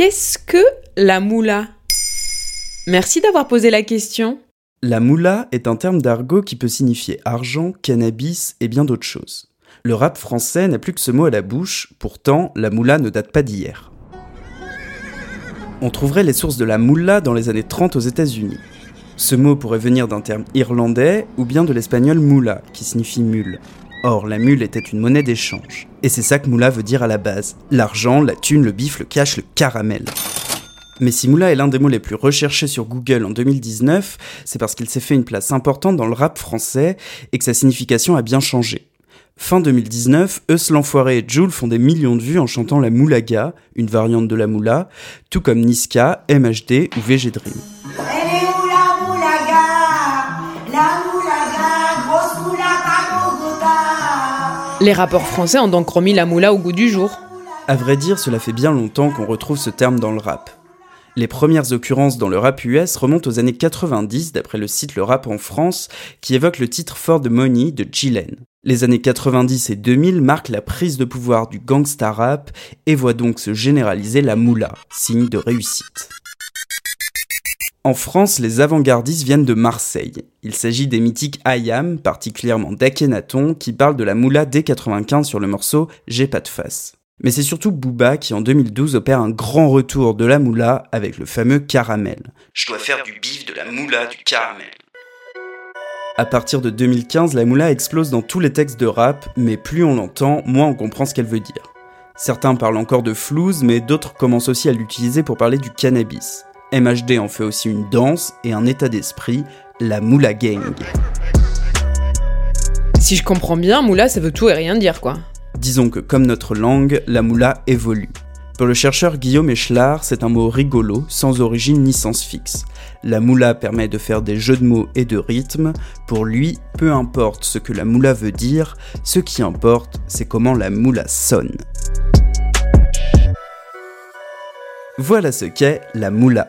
Qu'est-ce que la moula? Merci d'avoir posé la question. La moula est un terme d'argot qui peut signifier argent, cannabis et bien d'autres choses. Le rap français n'a plus que ce mot à la bouche, pourtant la moula ne date pas d'hier. On trouverait les sources de la moula dans les années 30 aux États-Unis. Ce mot pourrait venir d'un terme irlandais ou bien de l'espagnol moula, qui signifie mule. Or, la mule était une monnaie d'échange. Et c'est ça que moula veut dire à la base. L'argent, la thune, le bif, le cash, le caramel. Mais si moula est l'un des mots les plus recherchés sur Google en 2019, c'est parce qu'il s'est fait une place importante dans le rap français et que sa signification a bien changé. Fin 2019, Eus l'Enfoiré et Joule font des millions de vues en chantant la moulaga, une variante de la moula, tout comme Niska, MHD ou VG Dream. Les rappeurs français ont donc remis la moula au goût du jour. À vrai dire, cela fait bien longtemps qu'on retrouve ce terme dans le rap. Les premières occurrences dans le rap US remontent aux années 90 d'après le site Le Rap en France qui évoque le titre fort de Money de Gillen. Les années 90 et 2000 marquent la prise de pouvoir du gangsta rap et voient donc se généraliser la moula, signe de réussite. En France, les avant-gardistes viennent de Marseille. Il s'agit des mythiques Ayam, particulièrement d'Akhenaton, qui parlent de la moula dès 95 sur le morceau J'ai pas de face. Mais c'est surtout Booba qui en 2012 opère un grand retour de la moula avec le fameux caramel. Je dois faire du bif de la moula du caramel. À partir de 2015, la moula explose dans tous les textes de rap, mais plus on l'entend, moins on comprend ce qu'elle veut dire. Certains parlent encore de flouze, mais d'autres commencent aussi à l'utiliser pour parler du cannabis. MHD en fait aussi une danse et un état d'esprit, la Moula Gang. Si je comprends bien, moula ça veut tout et rien dire quoi. Disons que comme notre langue, la moula évolue. Pour le chercheur Guillaume Echelard, c'est un mot rigolo, sans origine ni sens fixe. La moula permet de faire des jeux de mots et de rythmes. Pour lui, peu importe ce que la moula veut dire, ce qui importe, c'est comment la moula sonne. Voilà ce qu'est la moula.